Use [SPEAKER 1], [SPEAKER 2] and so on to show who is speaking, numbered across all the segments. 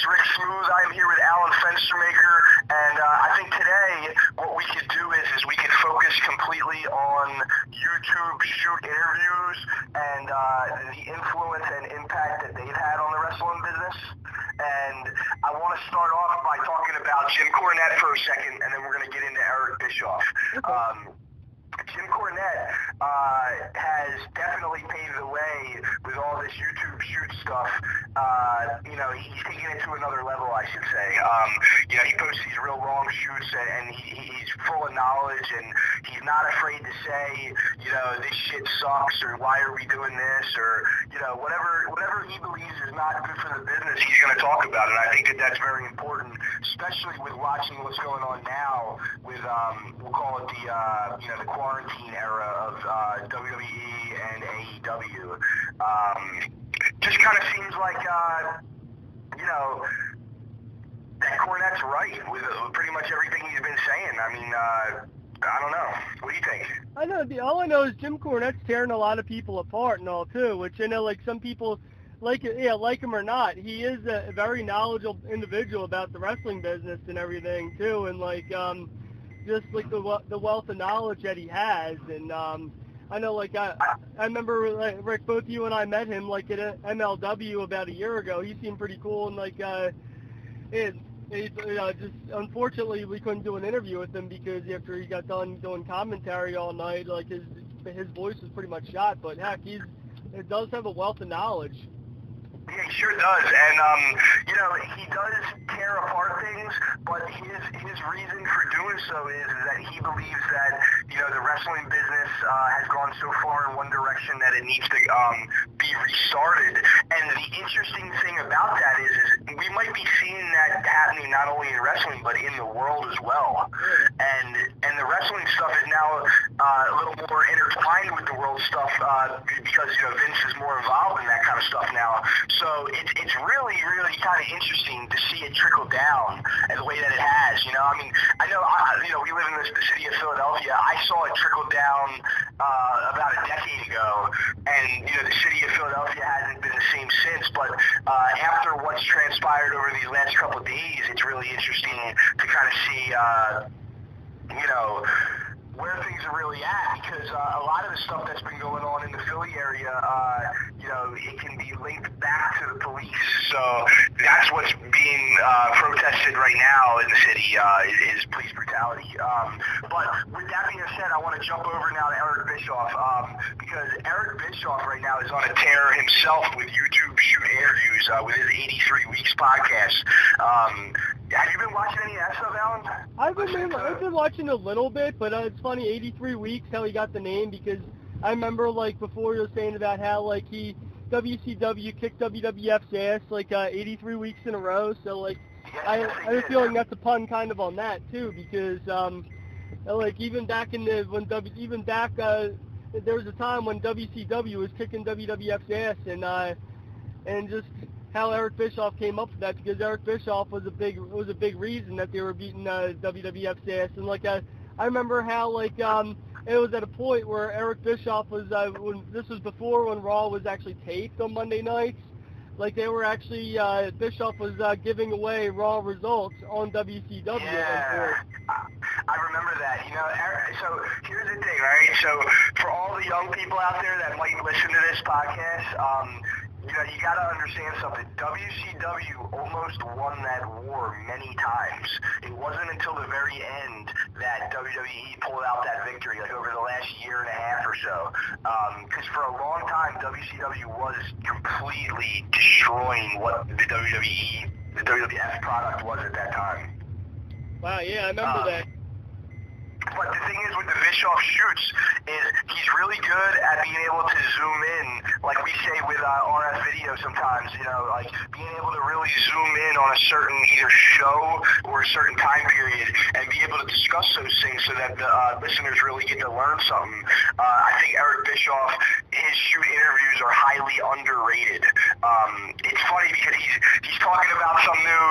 [SPEAKER 1] is Rick Smooth. I am here with Alan Fenstermaker, and uh, I think today what we could do is is we could focus completely on YouTube shoot interviews and uh, the influence and impact that they've had on the wrestling business. And I want to start off by talking about Jim Cornette for a second, and then we're going to get into Eric Bischoff. Um, Jim Cornette uh, has definitely paved the way with all this YouTube shoot stuff. Uh, you know, he's taking it to another level, I should say. Um, you know, he posts these real long shoots, and, and he, he's full of knowledge, and he's not afraid to say, you know, this shit sucks, or why are we doing this, or you know, whatever whatever he believes is not good for the business, he's going to talk about it. I think that that's very important, especially with watching what's going on now with um, we'll call it the uh, you know the quarantine era of uh, WWE and AEW. Um, just kind of seems like uh, you know that Cornette's right with uh, pretty much everything he's been saying. I mean. Uh, I don't know. What do you think?
[SPEAKER 2] I know. The, all I know is Jim Cornette's tearing a lot of people apart and all too. Which you know, like some people like yeah, like him or not, he is a very knowledgeable individual about the wrestling business and everything too, and like um, just like the the wealth of knowledge that he has, and um, I know like I I remember like, Rick, both you and I met him like at MLW about a year ago. He seemed pretty cool, and like uh, it. It, uh, just unfortunately we couldn't do an interview with him because after he got done doing commentary all night, like his his voice was pretty much shot. But heck, he's it does have a wealth of knowledge.
[SPEAKER 1] Yeah, he sure does, and um, you know, he does tear apart things, but his his reason for doing so is, is that he believes that you know the wrestling business uh, has gone so far in one direction that it needs to um, be restarted. And the interesting thing about that is, is we might be seeing that happening not only in wrestling but in the world as well. And and the wrestling stuff is now uh, a little more intertwined with the world stuff uh, because you know Vince is more involved in that kind of stuff now. So it's it's really really kind of interesting to see it trickle down and the way that it has. You know, I mean, I know I, you know we live in the, the city of Philadelphia. I saw it trickle down uh, about a decade ago, and you know the city of Philadelphia hasn't been the same since. But uh, after what's transpired over these last couple of days, it's really interesting to kind of see. Uh, you know where things are really at because uh, a lot of the stuff that's been going on in the Philly area, uh, you know, it can be linked back to the police. So that's what's being uh, protested right now in the city uh, is, police brutality. Um, but with that being said, I want to jump over now to Eric Bischoff um, because Eric Bischoff right now is on a tear himself with YouTube shoot interviews uh, with his 83 Weeks podcast. Um, have you been watching any that Alan?
[SPEAKER 2] I've been I've been watching a little bit, but uh, it's funny. 83 weeks how he got the name because I remember like before you were saying about how like he WCW kicked WWF's ass like uh, 83 weeks in a row. So like
[SPEAKER 1] Yes,
[SPEAKER 2] I
[SPEAKER 1] yes,
[SPEAKER 2] I have a feeling that's a pun kind of on that too because um like even back in the when W even back uh there was a time when WCW was kicking WWF's ass and uh and just how Eric Bischoff came up with that because Eric Bischoff was a big was a big reason that they were beating uh, WWF's ass and like I I remember how like um it was at a point where Eric Bischoff was uh, when this was before when Raw was actually taped on Monday nights like they were actually uh, Bischoff was uh, giving away Raw results on WCW.
[SPEAKER 1] Yeah, I, I remember that. You know, so here's the thing, right? So for all the young people out there that might listen to this podcast, um, you know, you got to understand something. WCW almost won that war many times. It wasn't until the very end that WWE pulled out that victory, like over the last year and a half or so. Because for a long time, WCW was completely destroying what the WWE, the WWF product was at that time.
[SPEAKER 2] Wow, yeah, I remember
[SPEAKER 1] Um,
[SPEAKER 2] that.
[SPEAKER 1] But the thing is with the Bischoff shoots is he's really good at being able to zoom in, like we say with uh, RF video sometimes, you know, like being able to really zoom in on a certain either show or a certain time period and be able to discuss those things so that the uh, listeners really get to learn something. Uh, I think Eric Bischoff, his shoot interviews are highly underrated. Um, it's funny because he's he's talking about some new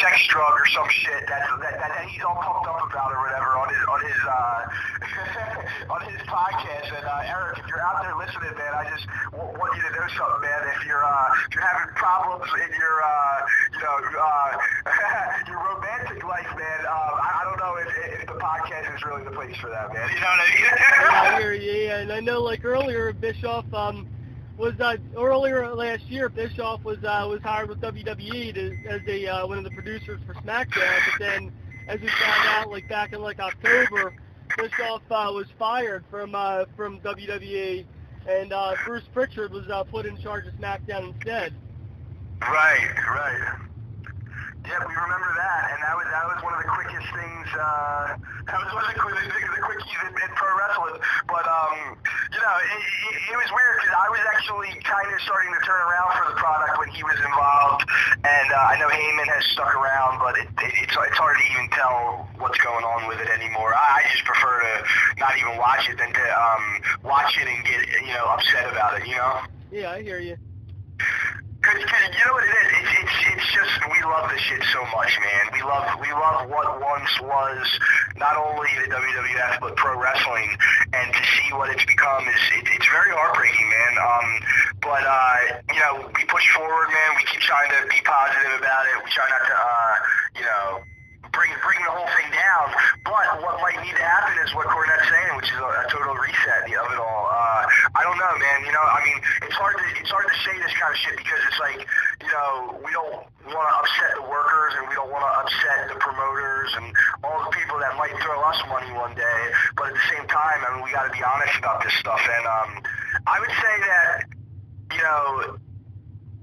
[SPEAKER 1] sex drug or some shit that that, that, that he's all pumped up about or whatever on his on his uh, on his podcast. And uh, Eric, if you're out there listening, man, I just w- want you to know something, man. If you're uh, if you're having problems in your uh, you know, uh, your romantic life, man. Um, I, I don't know if, if the podcast is really the place for that, man. You know what I mean?
[SPEAKER 2] yeah, I hear you. Yeah, and I know like earlier Bischoff um was uh, earlier last year Bischoff was uh, was hired with WWE to, as a uh, one of the producers for SmackDown, but then as we found out like back in like October, Bischoff uh, was fired from uh, from WWE, and uh, Bruce Pritchard was uh, put in charge of SmackDown instead.
[SPEAKER 1] Right, right. Yeah, we remember that, and that was that was one of the quickest things. Uh, that was one of the, the, the quickies in, in pro wrestling. But um, you know, it, it, it was weird because I was actually kind of starting to turn around for the product when he was involved, and uh, I know Heyman has stuck around, but it, it, it's it's hard to even tell what's going on with it anymore. I, I just prefer to not even watch it than to um, watch it and get you know upset about it. You know.
[SPEAKER 2] Yeah, I hear you.
[SPEAKER 1] Cause, cause you know what it is? It's, it's it's just we love this shit so much, man. We love we love what once was not only the WWF but pro wrestling, and to see what it's become is it, it's very heartbreaking, man. Um, but uh, you know we push forward, man. We keep trying to be positive about it. We try not to uh, you know bring bring the whole thing down. But what might need to happen is what Cornette's saying, which is a, a total reset of it all. Uh, I don't know, man. You know, I mean, it's hard to it's hard to say this kind of shit because it's like, you know, we don't want to upset the workers and we don't want to upset the promoters and all the people that might throw us money one day. But at the same time, I mean, we got to be honest about this stuff. And um, I would say that, you know,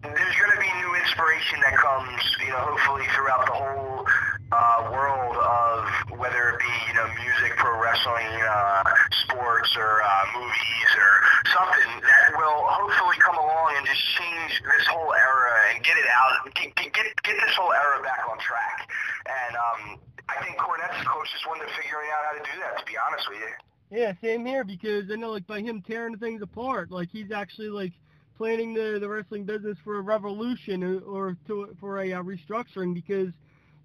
[SPEAKER 1] there's going to be new inspiration that comes, you know, hopefully throughout the whole uh, world of whether it be, you know, music, pro wrestling, uh, sports, or uh, movies, or something that will hopefully come along and just change this whole era and get it out, get get, get this whole era back on track. And um, I think Cornette's the closest one to figuring out how to do that. To be honest with you.
[SPEAKER 2] Yeah, same here because I know like by him tearing things apart, like he's actually like planning the the wrestling business for a revolution or, to for a uh, restructuring because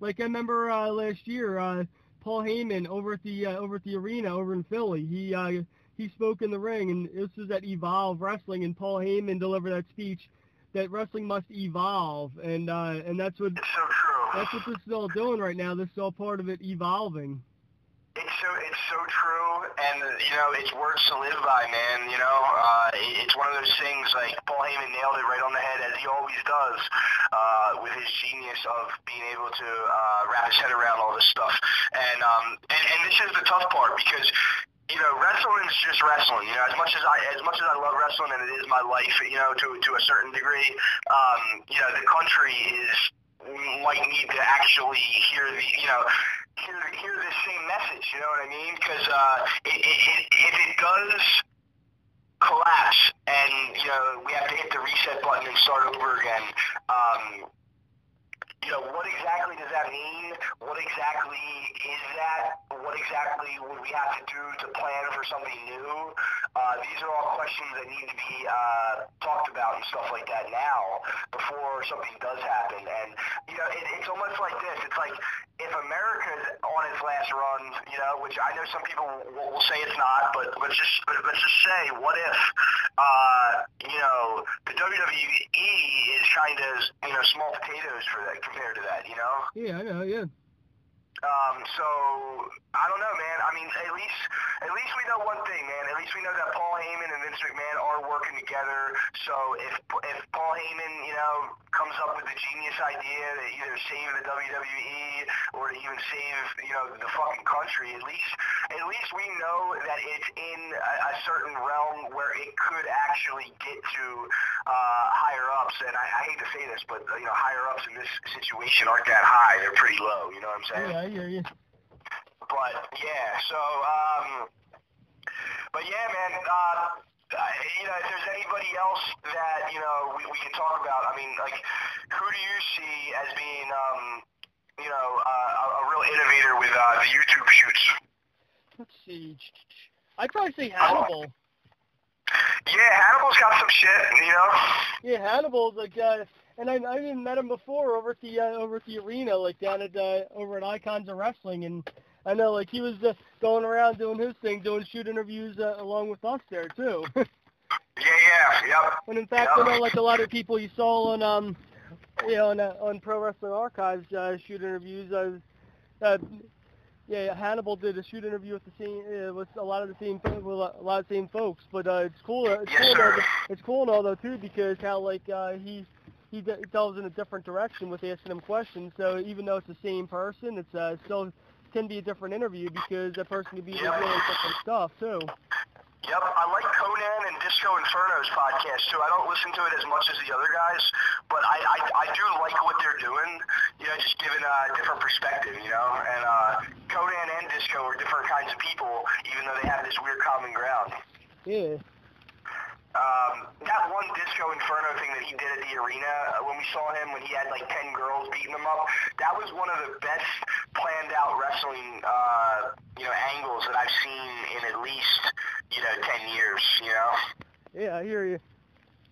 [SPEAKER 2] like I remember uh, last year uh, Paul Heyman over at the uh, over at the arena over in Philly he uh, he spoke in the ring and this was at Evolve Wrestling and Paul Heyman delivered that speech that wrestling must evolve and uh, and that's what
[SPEAKER 1] so
[SPEAKER 2] that's what this is all doing right now this is all part of it evolving.
[SPEAKER 1] It's so it's so true, and you know it's words to live by, man. You know, uh, it's one of those things like Paul Heyman nailed it right on the head as he always does, uh, with his genius of being able to uh, wrap his head around all this stuff. And um, and, and this is the tough part because you know, wrestling is just wrestling. You know, as much as I as much as I love wrestling and it is my life, you know, to to a certain degree, um, you know, the country is might need to actually hear the you know hear hear the same message. You know what I mean? Because uh, if it does collapse and you know we have to hit the reset button and start over again. Um, you know, what exactly does that mean? What exactly is that? What exactly would we have to do to plan for something new? Uh, these are all questions that need to be uh, talked about and stuff like that now before something does happen. And, you know, it, it's almost like this. It's like if America's on its last run, you know, which I know some people will, will say it's not, but let's just let's just say, what if, uh, you know, the WWE is of, you know, small potatoes for that compared to that, you know?
[SPEAKER 2] Yeah, I know. Yeah.
[SPEAKER 1] Um, so I don't know, man. I mean, at least at least we know one thing, man. At least we know that Paul Heyman and Vince McMahon are working together. So if if Paul Heyman, you know, comes up with the genius idea to either save the WWE or to even save, you know, the fucking country, at least at least we know that it's in a, a certain realm where it could actually get to uh, higher ups. And I, I hate to say this, but you know, higher ups in this situation aren't that high. They're pretty low. You know what I'm saying?
[SPEAKER 2] Yeah, hear you.
[SPEAKER 1] But yeah, so um, but yeah, man. Uh, you know, if there's anybody else that you know we, we can talk about, I mean, like, who do you see as being, um, you know, uh, a, a real innovator with uh, the YouTube shoots?
[SPEAKER 2] Let's see. I'd probably say Hannibal.
[SPEAKER 1] Yeah, Hannibal's got some shit, you know.
[SPEAKER 2] Yeah, Hannibal's like, uh, and I I even met him before over at the uh, over at the arena, like down at uh, over at Icons of Wrestling, and I know like he was uh, going around doing his thing, doing shoot interviews uh, along with us there too.
[SPEAKER 1] Yeah, yeah, yep.
[SPEAKER 2] and in fact,
[SPEAKER 1] Yep.
[SPEAKER 2] I know like a lot of people you saw on um yeah, on uh, on Pro Wrestling Archives uh, shoot interviews. Uh, uh, yeah, Hannibal did a shoot interview with the same uh, with a lot of the same with a lot of the same folks. But uh, it's cool. It's
[SPEAKER 1] Yes,
[SPEAKER 2] cool. Though, it's cool and all though too because how like uh, he he delves in a different direction with asking them questions. So even though it's the same person, it's uh, still can be a different interview because that person can be
[SPEAKER 1] Yep.
[SPEAKER 2] revealing different stuff too.
[SPEAKER 1] Yep, I like Konnan and Disco Inferno's podcast too. I don't listen to it as much as the other guys, but I I, I do like what they're doing. You know, just giving a different perspective. You know, and uh, Konnan and Disco are different kinds of people, even though they have this weird common ground.
[SPEAKER 2] Yeah.
[SPEAKER 1] Um, that one Disco Inferno thing that he did at the arena uh, when we saw him when he had like ten girls beating him up, that was one of the best planned out wrestling uh, you know angles that I've seen in at least you know ten years. You know.
[SPEAKER 2] Yeah, I hear you.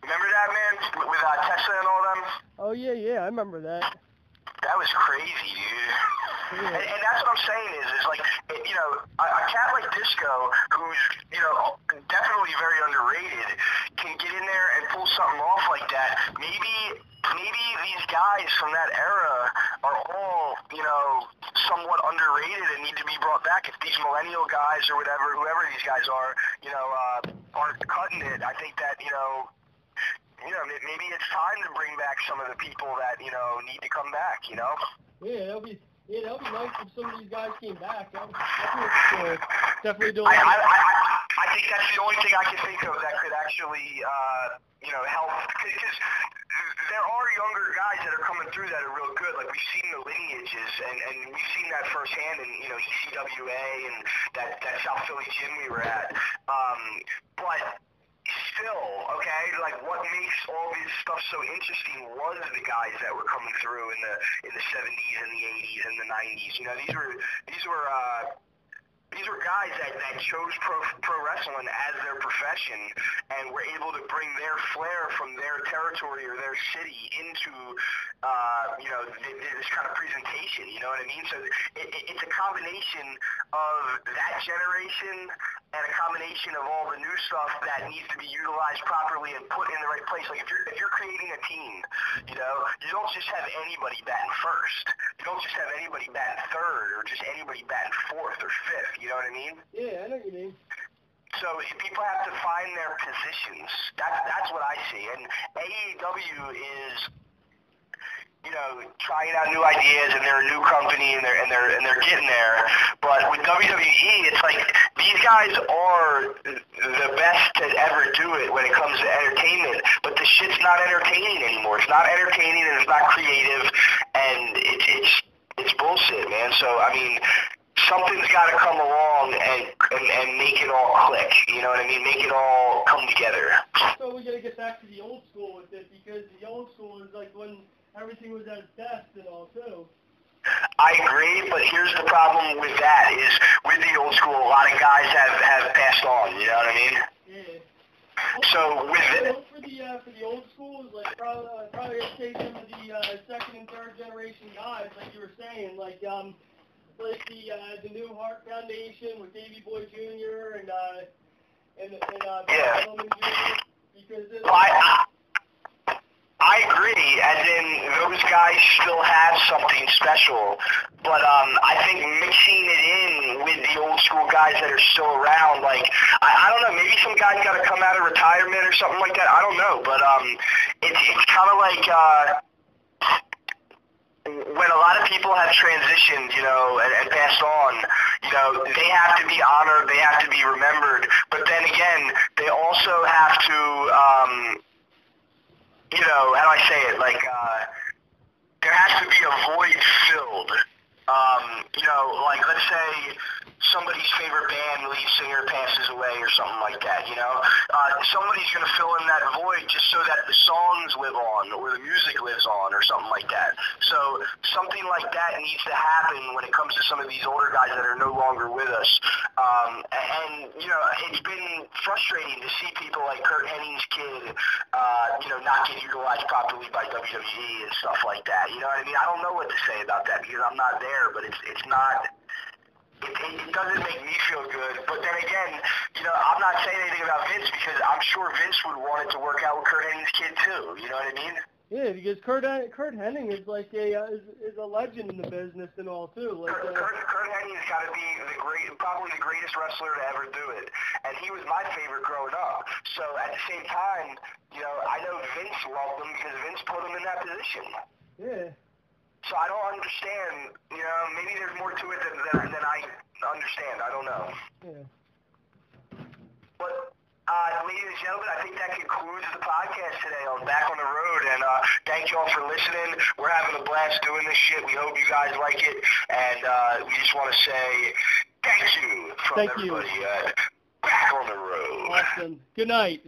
[SPEAKER 1] Remember that man with, with uh, Tesla and all them?
[SPEAKER 2] Oh yeah, yeah, I remember that.
[SPEAKER 1] That was crazy, dude. And,
[SPEAKER 2] Yeah.
[SPEAKER 1] and that's what I'm saying is, is like, it- you know, a, a cat like Disco, who's, you know, definitely very underrated, can get in there and pull something off like that. Maybe, maybe these guys from that era are all, you know, somewhat underrated and need to be brought back. If these millennial guys or whatever, whoever these guys are, you know, uh, aren't cutting it, I think that, you know, you know, maybe it's time to bring back some of the people that, you know, need to come back, you know?
[SPEAKER 2] Yeah, that'll be yeah, that'll be nice if some of these guys came back. That would definitely, uh, definitely do a
[SPEAKER 1] I. I, I- I think that's the only thing I can think of that could actually, uh, you know, help. Because there are younger guys that are coming through that are real good. Like we've seen the lineages, and, and we've seen that firsthand in, you know, ECWA and that, that South Philly gym we were at. Um, but still, okay, like what makes all this stuff so interesting was the guys that were coming through in the in the 70s and the 80s and the 90s. You know, these were these were uh, these were guys that, that chose pro, pro wrestling as their profession and were able to bring their flair from their territory or their city into, uh, you know, th- th- this kind of presentation. You know what I mean? So it, it, it's a combination of that generation and a combination of all the new stuff that needs to be utilized properly and put in the right place. Like if you're if you're creating a team, you know, you don't just have anybody batting first. You don't just have anybody batting third or just anybody batting fourth or fifth. You know what I mean?
[SPEAKER 2] Yeah, I know what you mean.
[SPEAKER 1] So people have to find their positions. That's that's what I see. And AEW is, you know, trying out new ideas, and they're a new company, and they're and they're and they're getting there. But with WWE, it's like these guys are the best to ever do it when it comes to entertainment. But the shit's not entertaining anymore. It's not entertaining, and it's not creative, and it's it's it's bullshit, man. So I mean, something's got to come along and, and and make it all click. You know what I mean? Make it all come together.
[SPEAKER 2] So we gotta get back to the old school with it because the old school is like when everything was at its best and all too.
[SPEAKER 1] I agree, but here's the problem with that is with the old school, a lot of guys have have passed on. You know what I mean?
[SPEAKER 2] Yeah.
[SPEAKER 1] So with it,
[SPEAKER 2] for the uh, for the old schools, like probably uh, probably some of the uh, second and third generation guys, like you were saying, like um, like the uh, the New Hart Foundation with Davey Boy Jr. and uh, and and uh,
[SPEAKER 1] Yeah.
[SPEAKER 2] Jr. Because it,
[SPEAKER 1] well, I, I I agree. As in, those guys still have something special, but um, I think mixing it in with the old school guys that are still around, like I, I don't know, maybe some guys got to come out of retirement or something like that. I don't know, but um, it's it's kind of like. Uh, when a lot of people have transitioned, you know, and, and passed on, you know, they have to be honored, they have to be remembered, but then again, they also have to, um, you know, how do I say it? Like, uh, there has to be a void filled. Um, you know, like let's say somebody's favorite band lead singer passes away or something like that, you know? Uh, somebody's going to fill in that void just so that the songs live on or the music lives on or something like that. So something like that needs to happen when it comes to some of these older guys that are no longer with us. Um, and, you know, it's been frustrating to see people like Curt Hennig's kid, uh, you know, not get utilized properly by WWE and stuff like that. You know what I mean? I don't know what to say about that because I'm not there, but it's, it's not it, it, doesn't make me feel good. But then again, you know, I'm not saying anything about Vince because I'm sure Vince would want it to work out with Curt Hennig's kid too. You know what I mean?
[SPEAKER 2] Yeah, because Kurt Curt Hennig is like a uh, is, is a legend in the business and all too. Like
[SPEAKER 1] Curt,
[SPEAKER 2] uh,
[SPEAKER 1] Kurt, Curt Hennig has got to be the great, probably the greatest wrestler to ever do it, and he was my favorite growing up. So at the same time, you know, I know Vince loved him because Vince put him in that position.
[SPEAKER 2] yeah,
[SPEAKER 1] So I don't understand. You know, maybe there's more to it than than, than I understand. I don't know.
[SPEAKER 2] yeah.
[SPEAKER 1] Uh, ladies and gentlemen, I think that concludes the podcast today on Back on the Road. And uh, thank you all for listening. We're having a blast doing this shit. We hope you guys like it. And uh, we just want to say thank you from
[SPEAKER 2] Thank you.
[SPEAKER 1] everybody at Back on the Road.
[SPEAKER 2] Awesome. Good night.